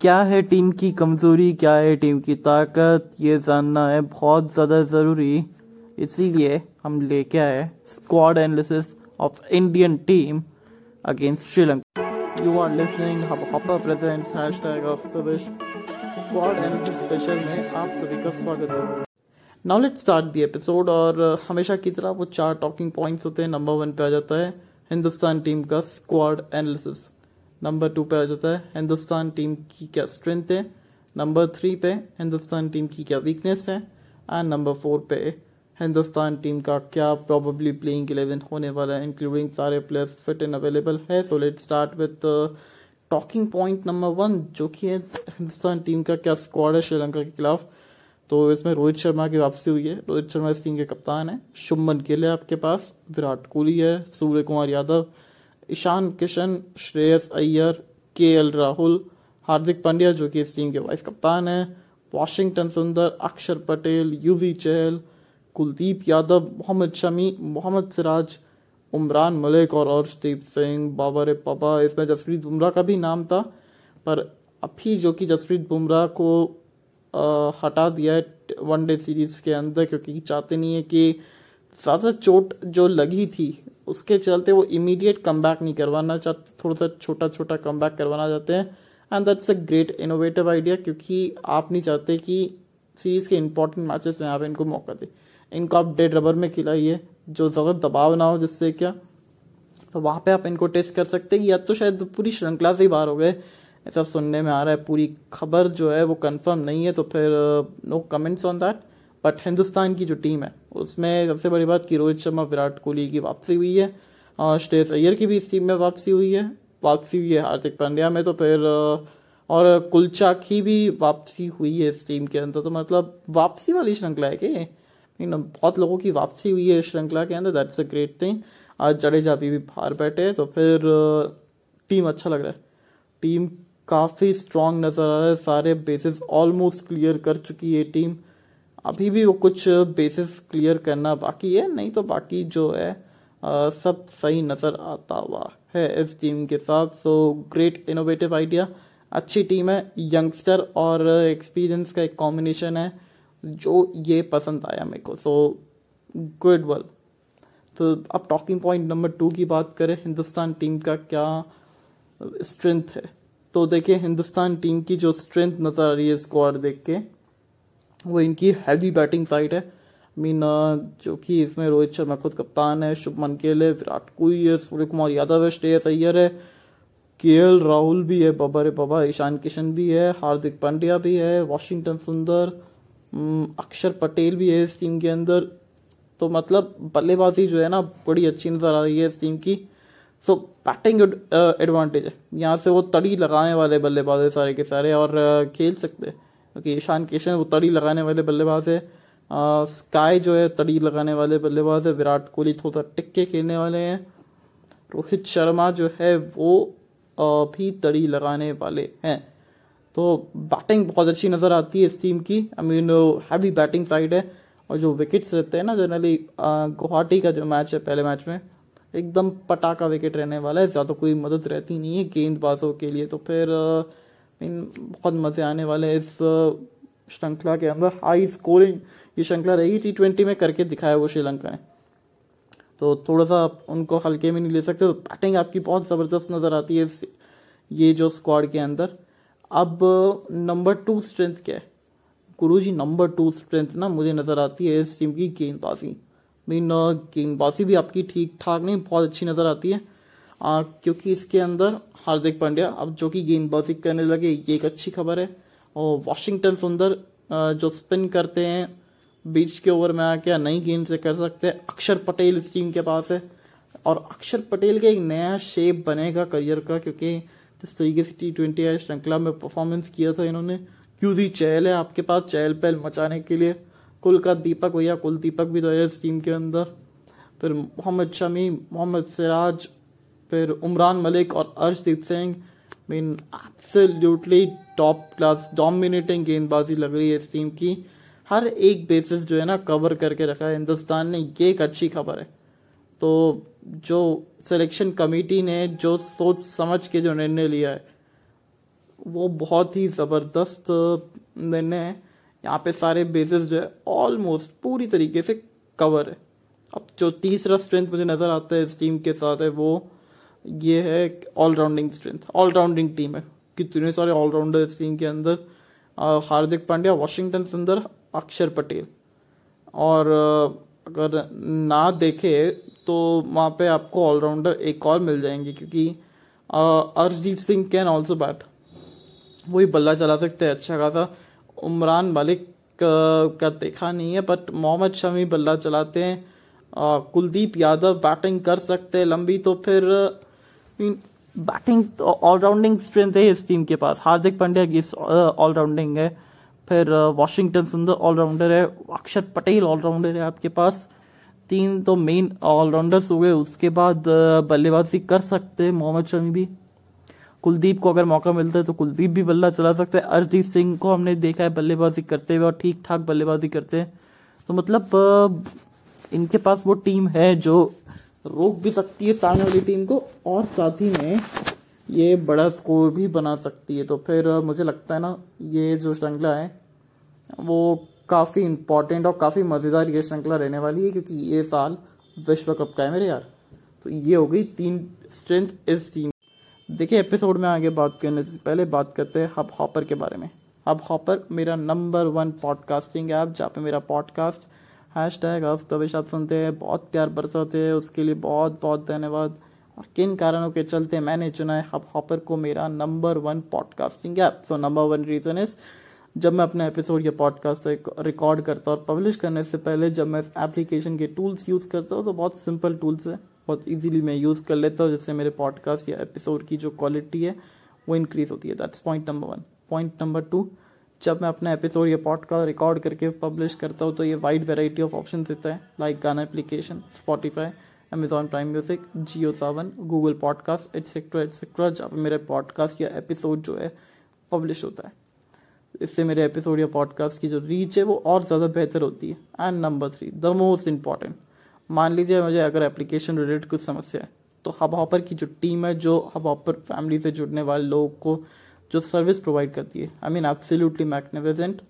क्या है टीम की कमज़ोरी? क्या है टीम की ताकत? ये जानना है बहुत ज़्यादा ज़रूरी। इसीलिए हम लेके आए squad analysis of Indian team against Sri Lanka you are listening hopper squad analysis special में आप सभी का स्वागत है। नाउ स्टार्ट द एपिसोड और हमेशा की तरह वो चार टॉकिंग पॉइंट्स होते हैं नंबर वन पे आ जाता है, हिंदुस्तान टीम का स्क्वाड एनालिसिस नंबर टू पे आ जाता है। हिंदुस्तान टीम की क्या स्ट्रेंथ है? नंबर थ्री पे हिंदुस्तान टीम की क्या वीकनेस है? एंड नंबर फोर पे हिंदुस्तान टीम का क्या प्रॉबली प्लेइंग इलेवन होने वाला है इंक्लूडिंग सारे प्लेयर्स फिट एंड अवेलेबल है। So let start with talking point number one जो कि है हिंदुस्तान टीम का क्या स्क्वाड है श्रीलंका के खिलाफ। तो इसमें रोहित शर्मा की वापसी हुई है। रोहित शर्मा इस टीम के कप्तान है। शुभमन गिल है आपके पास। विराट कोहली है। सूर्य कुमार यादव। ईशान किशन श्रेयस अय्यर के एल राहुल हार्दिक पांड्या जो कि इस टीम के वाइस कप्तान हैं वाशिंगटन सुंदर अक्षर पटेल युवी चहल कुलदीप यादव मोहम्मद शमी मोहम्मद सिराज उमरान मलिक और अर्शदीप सिंह बाबर पापा। इसमें जसप्रीत बुमराह का भी नाम था पर अभी जो कि जसप्रीत बुमराह को आ, हटा दिया है वनडे सीरीज़ के अंदर क्योंकि चाहते नहीं है कि ज़्यादा चोट जो लगी थी उसके चलते वो इमीडिएट कम नहीं करवाना चाहते थोड़ा सा छोटा छोटा कम करवाना चाहते हैं। And that's a great innovative idea क्योंकि आप नहीं चाहते कि सीरीज़ के इंपॉर्टेंट मैचेस में आप इनको मौका दें। इनको आप डेड रबर में खिलाइए, जो ज़्यादा दबाव ना हो जिससे क्या तो वहाँ पे आप इनको टेस्ट कर सकते हैं। या तो शायद पूरी श्रृंखला से ही बाहर हो गए। ऐसा सुनने में आ रहा है, पूरी खबर जो है वो कंफर्म नहीं है तो फिर no comments on that but Hindustan की जो टीम है उसमें सबसे बड़ी बात कि रोहित शर्मा विराट कोहली की वापसी हुई है और श्रेयस अय्यर की भी इस टीम में वापसी हुई है। वापसी हुई है हार्दिक पांड्या में तो फिर और कुलचा की भी वापसी हुई है इस टीम के अंदर। तो मतलब वापसी वाली श्रृंखला है कि बहुत लोगों की वापसी हुई है श्रृंखला के अंदर दैट्स अ ग्रेट थिंग आज जडेजा भी, बाहर बैठे तो फिर टीम अच्छा लग रहा है। टीम काफ़ी स्ट्रांग नज़र आ रहा है सारे बेसिस ऑलमोस्ट क्लियर कर चुकी है टीम अभी भी वो कुछ बेसिस क्लियर करना बाकी है नहीं तो बाकी जो है आ, सब सही नज़र आता हुआ है इस टीम के साथ। सो ग्रेट इनोवेटिव आइडिया अच्छी टीम है यंगस्टर और एक्सपीरियंस का एक कॉम्बिनेशन है जो ये पसंद आया मेरे को। सो गुड वेल तो अब टॉकिंग पॉइंट नंबर टू की बात करें हिंदुस्तान टीम का क्या स्ट्रेंथ है? तो देखिए हिंदुस्तान टीम की जो स्ट्रेंथ नज़र आ रही है स्क्वाड देख के वो इनकी हैवी बैटिंग साइड है। मीन जो कि इसमें रोहित शर्मा खुद कप्तान है शुभमन गिल है विराट कोहली है सूर्य कुमार यादव है श्रेयस अय्यर है के एल राहुल भी है बाबा रे बाबा ईशान किशन भी है हार्दिक पांड्या भी है वॉशिंगटन सुंदर अक्षर पटेल भी है इस टीम के अंदर। तो मतलब बल्लेबाजी जो है ना बड़ी अच्छी नज़र आ रही है इस टीम की। सो बैटिंग एडवांटेज है। यहाँ से वो तड़ी लगाने वाले बल्लेबाज है सारे के सारे और uh, खेल सकते हैं। क्योंकि ईशान किशन वो तड़ी लगाने वाले बल्लेबाज है। स्काई जो है, तड़ी लगाने वाले बल्लेबाज है। विराट कोहली थोड़ा टिक्के खेलने वाले हैं। रोहित शर्मा जो है, वो भी तड़ी लगाने वाले हैं। तो बैटिंग बहुत अच्छी नज़र आती है इस टीम की। I mean heavy batting side है। और जो विकेट्स रहते हैं ना जनरली गुवाहाटी का जो मैच है, पहले मैच में, एकदम पटाखा विकेट रहने वाला है। ज़्यादा कोई मदद रहती नहीं है गेंदबाजों के लिए। तो फिर इन बहुत मज़े आने वाले हैं इस श्रृंखला के अंदर। हाई स्कोरिंग, ये श्रृंखला रहेगी टी ट्वेंटी में करके दिखाया वो श्रीलंका ने तो थोड़ा सा उनको हल्के में नहीं ले सकते तो बैटिंग आपकी बहुत ज़बरदस्त नज़र आती है ये जो स्क्वाड के अंदर। अब नंबर टू स्ट्रेंथ क्या है? गुरु जी नंबर टू स्ट्रेंथ ना मुझे नज़र आती है इस टीम की गेंदबाजी। मीन गेंदबाजी भी आपकी ठीक ठाक नहीं, बहुत अच्छी नज़र आती है। आ, क्योंकि इसके अंदर हार्दिक पांड्या अब जो कि गेंदबाजी करने लगे ये एक अच्छी खबर है। और वॉशिंगटन सुंदर जो स्पिन करते हैं बीच के ओवर में आके नई गेंद से कर सकते हैं। अक्षर पटेल इस टीम के पास है। और अक्षर पटेल का एक नया शेप बनेगा करियर का क्योंकि जिस तरीके से टी ट्वेंटी आई श्रृंखला में परफॉर्मेंस किया था इन्होंने क्यूजी चहल है आपके पास चहल पहल मचाने के लिए। कुल का दीपक भैया कुल दीपक भी तो है इस टीम के अंदर। फिर मोहम्मद शमी मोहम्मद सिराज फिर उमरान मलिक और Arshdeep Singh mean absolutely top class dominating गेंदबाजी लग रही है इस टीम की। हर एक बेसिस जो है ना कवर करके रखा है। हिंदुस्तान ने ये एक अच्छी खबर है। तो जो सिलेक्शन कमेटी ने, जो सोच समझ के जो निर्णय लिया है, वो बहुत ही ज़बरदस्त निर्णय है। यहाँ पे सारे बेसिस जो है ऑलमोस्ट पूरी तरीके से कवर है। अब जो तीसरा स्ट्रेंथ मुझे नज़र आता है इस टीम के साथ है, वो ये है ऑलराउंडिंग स्ट्रेंथ ऑलराउंडिंग टीम है। कितने सारे ऑलराउंडर इस टीम के अंदर? हार्दिक पांड्या वाशिंगटन सुंदर, अक्षर पटेल। और अगर ना देखे तो वहाँ पे आपको ऑलराउंडर एक और मिल जाएँगे, क्योंकि Arshdeep Singh can also bat वही बल्ला चला सकते हैं अच्छा खासा। उमरान मलिक का देखा नहीं है बट मोहम्मद शमी बल्ला चलाते हैं। कुलदीप यादव बैटिंग कर सकते हैं, लंबी तो फिर बैटिंग ऑलराउंडिंग स्ट्रेंथ है इस टीम के पास। हार्दिक पांड्या की ऑलराउंडिंग है। फिर वॉशिंगटन सुंदर ऑलराउंडर है। अक्षर पटेल ऑलराउंडर है आपके पास। तीन तो मेन ऑलराउंडर्स हो गए। उसके बाद बल्लेबाजी कर सकते हैं मोहम्मद शमी भी। कुलदीप को अगर मौका मिलता है तो कुलदीप भी बल्ला चला सकते हैं। अर्शदीप सिंह को हमने देखा है बल्लेबाजी करते हुए और ठीक ठाक बल्लेबाजी करते हैं। तो मतलब इनके पास वो टीम है जो रोक भी सकती है सामने वाली टीम को, और साथ ही में ये बड़ा स्कोर भी बना सकती है। तो फिर मुझे लगता है ना, ये जो श्रृंखला है, वो काफ़ी इंपॉर्टेंट और काफ़ी मज़ेदार ये श्रृंखला रहने वाली है, क्योंकि ये साल विश्व कप का है मेरे यार। तो ये हो गई तीन स्ट्रेंथ इस टीम देखिए एपिसोड में आगे बात करने से पहले बात करते हैं हब हॉपर के बारे में। हब हॉपर मेरा नंबर वन पॉडकास्टिंग ऐप जहाँ पे मेरा पॉडकास्ट हैश टैग आप सुनते हैं, बहुत प्यार बरसाते हैं, उसके लिए बहुत बहुत धन्यवाद। और किन कारणों के चलते मैंने चुना है हब हॉपर को मेरा number one podcasting app so number one reason is जब मैं अपना एपिसोड या पॉडकास्ट रिकॉर्ड करता हूँ और पब्लिश करने से पहले जब मैं एप्लीकेशन के टूल्स यूज़ करता हूँ तो बहुत सिंपल टूल्स है, बहुत इजीली मैं यूज़ कर लेता हूँ, जिससे मेरे पॉडकास्ट या एपिसोड की जो क्वालिटी है, वो इंक्रीज होती है। That's point number one point number two जब मैं अपना एपिसोड या पॉडकास्ट रिकॉर्ड करके पब्लिश करता हूँ तो ये वाइड वेराइटी ऑफ़ ऑप्शन देता है like Gaana application Spotify Amazon Prime music Jio Saavn Google podcast etcetera etcetera जहाँ मेरे पॉडकास्ट या एपिसोड जो है पब्लिश होता है। इससे मेरे एपिसोड या पॉडकास्ट की जो रीच है, वो और ज़्यादा बेहतर होती है। And number three the most important मान लीजिए मुझे अगर एप्लीकेशन रिलेटेड कुछ समस्या है तो हब हॉपर की जो टीम है, जो हब हॉपर फैमिली से जुड़ने वाले लोग को जो सर्विस प्रोवाइड करती है। आई मीन एब्सोल्युटली मैग्निफिसेंट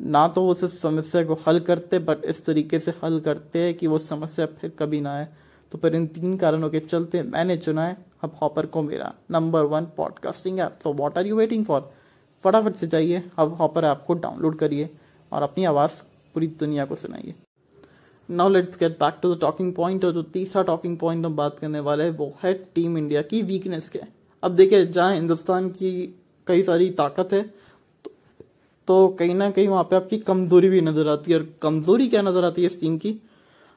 ना तो वो सिर्फ़ समस्या को हल करते बट इस तरीके से हल करते हैं कि वो समस्या फिर कभी ना आए। तो फिर इन तीन कारणों के चलते मैंने चुना है हब हॉपर को मेरा number one podcasting app so what are you waiting for फटाफट से जाइए हब हॉपर ऐप को डाउनलोड करिए और अपनी आवाज़ पूरी दुनिया को सुनाइए। Now let's get back to the talking point और जो तीसरा टॉकिंग पॉइंट हम बात करने वाले हैं, वो है टीम इंडिया की वीकनेस क्या है? अब देखिए जहाँ हिंदुस्तान की कई सारी ताकत है तो, तो कहीं ना कहीं वहाँ पे आपकी कमज़ोरी भी नज़र आती है। और कमज़ोरी क्या नज़र आती है इस टीम की?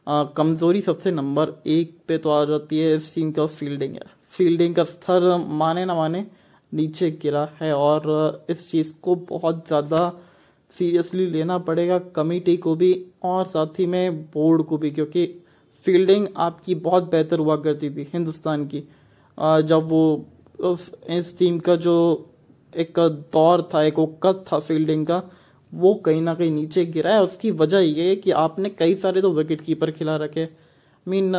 कमज़ोरी सबसे नंबर एक पे तो आ जाती है इस टीम का फील्डिंग है फील्डिंग का स्तर माने ना माने नीचे गिरा है और इस चीज़ को बहुत ज़्यादा सीरियसली लेना पड़ेगा कमिटी को भी और साथ ही में बोर्ड को भी क्योंकि फील्डिंग आपकी बहुत बेहतर हुआ करती थी हिंदुस्तान की। जब वो उस, इस टीम का जो एक दौर था, एक वक्त था फील्डिंग का, वो कहीं ना कहीं नीचे गिरा है। उसकी वजह ये है कि आपने कई सारे तो विकेट कीपर खिला रखे मीन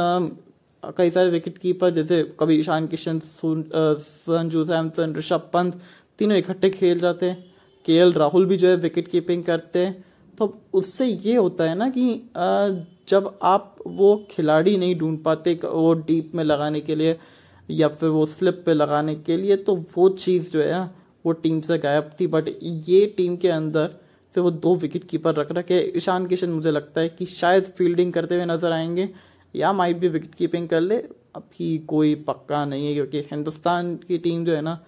कई सारे विकेट कीपर जैसे कभी ईशान किशन संजू सैमसन, ऋषभ पंत, तीनों इकट्ठे खेल जाते हैं। के राहुल भी जो है विकेट कीपिंग करते हैं। तो उससे ये होता है ना कि जब आप वो खिलाड़ी नहीं ढूंढ पाते वो डीप में लगाने के लिए या फिर वो स्लिप पे लगाने के लिए तो वो चीज़ जो है, वो टीम से गायब थी। बट ये टीम के अंदर से वो दो विकेट कीपर रख रखे ईशान किशन मुझे लगता है कि शायद फील्डिंग करते हुए नज़र आएँगे, या माइट भी विकेट कीपिंग कर ले। अभी कोई पक्का नहीं है, क्योंकि हिंदुस्तान की टीम जो है ना,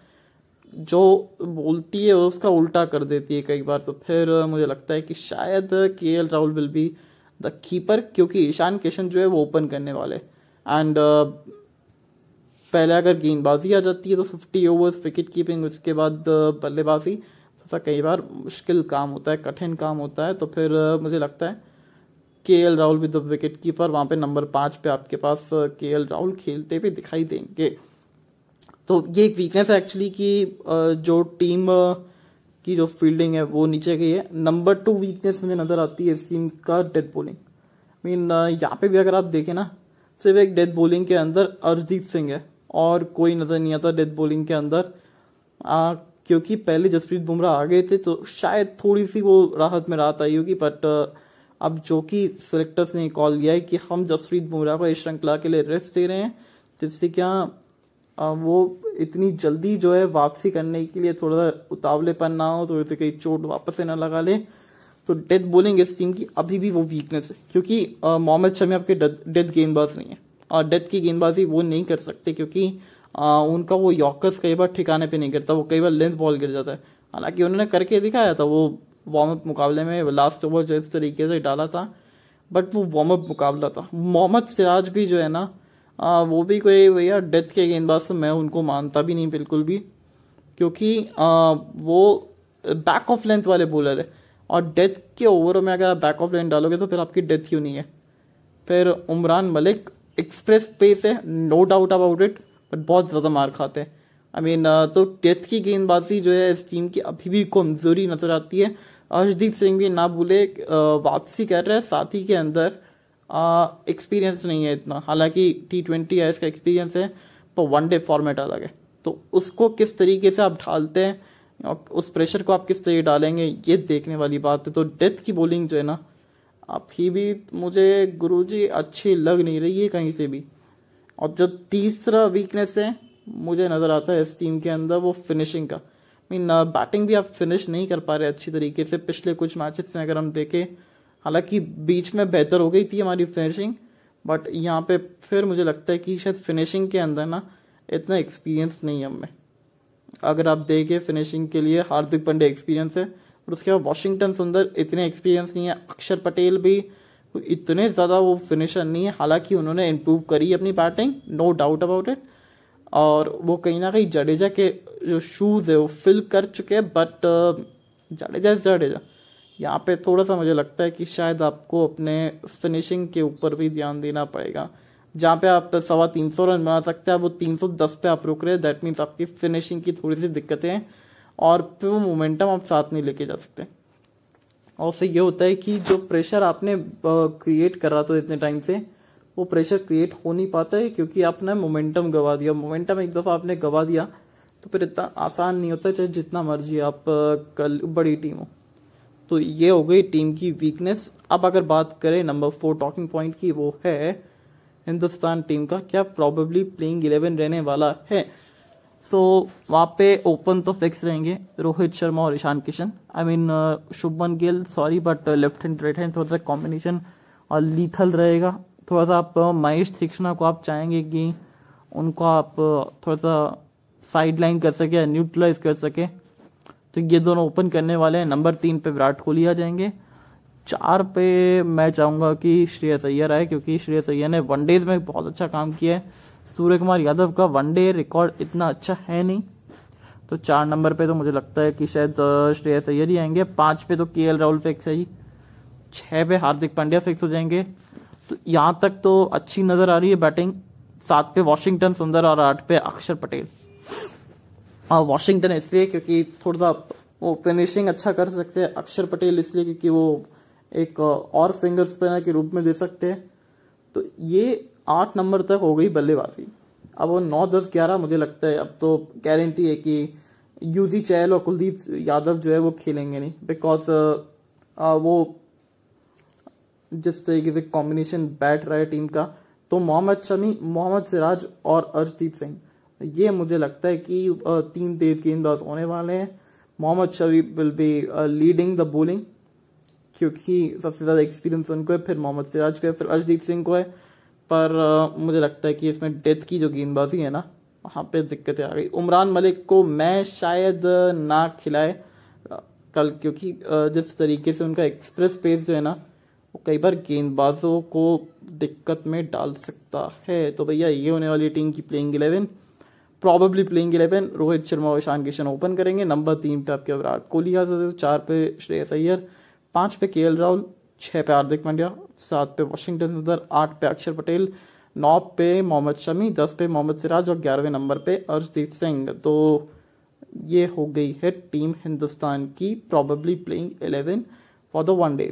जो बोलती है उसका उल्टा कर देती है कई बार। तो फिर मुझे लगता है कि शायद K L Rahul will be the keeper क्योंकि ईशान किशन जो है, वो ओपन करने वाले एंड पहले अगर गेंदबाजी आ जाती है तो फिफ्टी ओवर्स विकेट कीपिंग उसके बाद बल्लेबाजी। तो कई बार मुश्किल काम होता है, कठिन काम होता है तो फिर मुझे लगता है K L Rahul with the wicket keeper वहाँ पे नंबर पाँच पे आपके पास के एल राहुल खेलते हुए दिखाई देंगे। तो ये एक वीकनेस है एक्चुअली कि जो टीम की जो फील्डिंग है, वो नीचे गई है। नंबर टू वीकनेस मुझे नज़र आती है इस टीम का डेथ बॉलिंग मीन यहाँ पे भी अगर आप देखें ना, सिर्फ़ एक डेथ बॉलिंग के अंदर अर्शदीप सिंह है। और कोई नज़र नहीं आता डेथ बॉलिंग के अंदर। आ, क्योंकि पहले जसप्रीत बुमराह आ गए थे तो शायद थोड़ी सी वो राहत में राहत आई होगी बट अब जो कि सिलेक्टर्स ने कॉल किया है कि हम जसप्रीत बुमराह को इस श्रृंखला के लिए रेस्ट दे रहे हैं जिससे क्या वो इतनी जल्दी जो है वापसी करने के लिए थोड़ा सा उतावलेपन ना हो थोड़ी सी कहीं चोट वापस से ना लगा ले। तो डेथ बोलिंग इस टीम की अभी भी वो वीकनेस है क्योंकि मोहम्मद शमी आपके डेथ गेंदबाज नहीं है। डेथ की गेंदबाजी वो नहीं कर सकते क्योंकि आ, उनका वो यॉकर्स कई बार ठिकाने पे नहीं गिरता वो कई बार लेंथ बॉल गिर जाता है। हालाँकि उन्होंने करके दिखाया था वो वार्म अप मुकाबले में लास्ट ओवर जो इस तरीके से डाला था बट वो वार्म अप मुकाबला था। मोहम्मद सिराज भी जो है ना आ, वो भी कोई भैया डेथ के गेंदबाज से मैं उनको मानता भी नहीं बिल्कुल भी क्योंकि आ, वो बैक ऑफ़ लेंथ वाले बॉलर है। और डेथ के ओवरों में अगर आप बैक ऑफ़ लेंथ डालोगे तो फिर आपकी डेथ क्यों नहीं है? फिर उमरान मलिक एक्सप्रेस पेस है no doubt about it but बहुत ज़्यादा मार खाते हैं। आई मीन तो डेथ की गेंदबाजी जो है, इस टीम की अभी भी कमज़ोरी नज़र आती है। अर्शदीप सिंह भी ना भूले वापसी कर रहे हैं साथ ही के अंदर। एक्सपीरियंस नहीं है इतना। हालाँकि टी ट्वेंटी है, इसका एक्सपीरियंस है, पर वन डे फॉर्मेट अलग है। तो उसको किस तरीके से आप ढालते हैं उस प्रेशर को आप किस तरीके डालेंगे, ये देखने वाली बात है। तो डेथ की बॉलिंग जो है ना अभी भी मुझे गुरुजी अच्छी लग नहीं रही है कहीं से भी। और जो तीसरा वीकनेस है, मुझे नज़र आता है इस टीम के अंदर, वो फिनिशिंग का। मीन बैटिंग भी आप फिनिश नहीं कर पा रहे अच्छी तरीके से। पिछले कुछ मैचेस में अगर हम देखें, हालाँकि बीच में बेहतर हो गई थी हमारी फिनिशिंग बट यहाँ पे फिर मुझे लगता है कि शायद फिनिशिंग के अंदर ना इतना एक्सपीरियंस नहीं है हमें अगर आप देखें फिनिशिंग के लिए हार्दिक पांडे एक्सपीरियंस है। और उसके बाद वॉशिंगटन सुंदर इतने एक्सपीरियंस नहीं है। अक्षर पटेल भी इतने ज़्यादा वो फिनिशर नहीं है। हालाँकि उन्होंने इम्प्रूव करी अपनी batting no doubt about it और वो कहीं ना कहीं जडेजा के जो शूज़ है, वो फिल कर चुके हैं बट जडेजा जडेजा। यहाँ पे थोड़ा सा मुझे लगता है कि शायद आपको अपने फिनिशिंग के ऊपर भी ध्यान देना पड़ेगा। जहाँ पे आप सवा तीन सौ रन बना सकते हैं वो तीन सौ दस पे आप रुक रहे हैं। दैट मीन्स आपकी फिनिशिंग की थोड़ी सी दिक्कतें हैं। और फिर वो मोमेंटम आप साथ नहीं लेके जा सकते। और उससे ये होता है कि जो प्रेशर आपने क्रिएट कर रहा था इतने टाइम से, वो प्रेशर क्रिएट हो नहीं पाता है क्योंकि आपने मोमेंटम गवा दिया। मोमेंटम एक दफ़ा आपने गवा दिया तो फिर इतना आसान नहीं होता चाहे जितना मर्ज़ी आप कल बड़ी टीम हो। तो ये हो गई टीम की वीकनेस अब अगर बात करें नंबर फोर टॉकिंग पॉइंट की, वो है हिंदुस्तान टीम का। क्या प्रॉबेबली प्लेइंग इलेवन रहने वाला है? सो so, वहाँ पे ओपन तो फिक्स रहेंगे रोहित शर्मा और Ishan Kishan. I mean Shubman Gill sorry but left hand right hand थोड़ा सा कॉम्बिनेशन और लीथल रहेगा। थोड़ा सा आप महेश तीक्ष्णा को आप चाहेंगे कि उनको आप थोड़ा सा साइड लाइन कर सके न्यूट्रलाइज कर सके। तो ये दोनों ओपन करने वाले हैं। नंबर तीन पे विराट कोहली आ जाएँगे। चार पे मैं चाहूँगा कि श्रेयस अय्यर आए क्योंकि श्रेयस अय्यर ने वनडेज में बहुत अच्छा काम किया है। सूर्य कुमार यादव का वनडे रिकॉर्ड इतना अच्छा है नहीं। तो चार नंबर पे तो मुझे लगता है कि शायद श्रेयस अय्यर ही आएँगे। पाँच पे तो के राहुल फिक्स है ही छह पे हार्दिक पांड्या फिक्स हो जाएँगे। तो यहाँ तक तो अच्छी नज़र आ रही है बैटिंग सात पे वॉशिंगटन सुंदर और आठ पे अक्षर पटेल। और वॉशिंगटन इसलिए क्योंकि थोड़ा सा वो फिनिशिंग अच्छा कर सकते हैं। अक्षर पटेल इसलिए क्योंकि वो एक और फिंगर स्पिनर के रूप में दे सकते हैं। तो ये आठ नंबर तक हो गई बल्लेबाजी। अब वो नौ, दस, ग्यारह मुझे लगता है, अब तो गारंटी है कि यूजी चहल और कुलदीप यादव जो है वो खेलेंगे नहीं। बिकॉज़ वो जिस तरीके से कॉम्बिनेशन बैठ रहा है टीम का तो मोहम्मद शमी, मोहम्मद सिराज और अर्शदीप सिंह, ये मुझे लगता है कि तीन तेज गेंदबाज होने वाले हैं। Mohammed Shami will be leading the bowling क्योंकि सबसे ज़्यादा एक्सपीरियंस उनको है, फिर मोहम्मद सिराज को है, फिर अर्शदीप सिंह को है। पर मुझे लगता है कि इसमें डेथ की जो गेंदबाजी है ना, वहाँ पे दिक्कतें आ गई। उमरान मलिक को मैं शायद ना खिलाए कल, क्योंकि जिस तरीके से उनका एक्सप्रेस पेस जो है ना, वो कई बार गेंदबाजों को दिक्कत में डाल सकता है। तो भैया, ये होने वाली टीम की playing eleven probably playing eleven Rohit Sharma और ईशान किशन ओपन करेंगे। नंबर तीन पे आपके विराट कोहली आ चार पे श्रेयस अय्यर, पाँच पे के राहुल छह पे हार्दिक पांड्या, सात पे वॉशिंगटन सुंदर, आठ पे अक्षर पटेल, नौ पे मोहम्मद शमी, दस पे मोहम्मद सिराज और ग्यारहवें नंबर पे अर्शदीप सिंह। तो ये हो गई है टीम हिंदुस्तान की probably playing eleven for the one days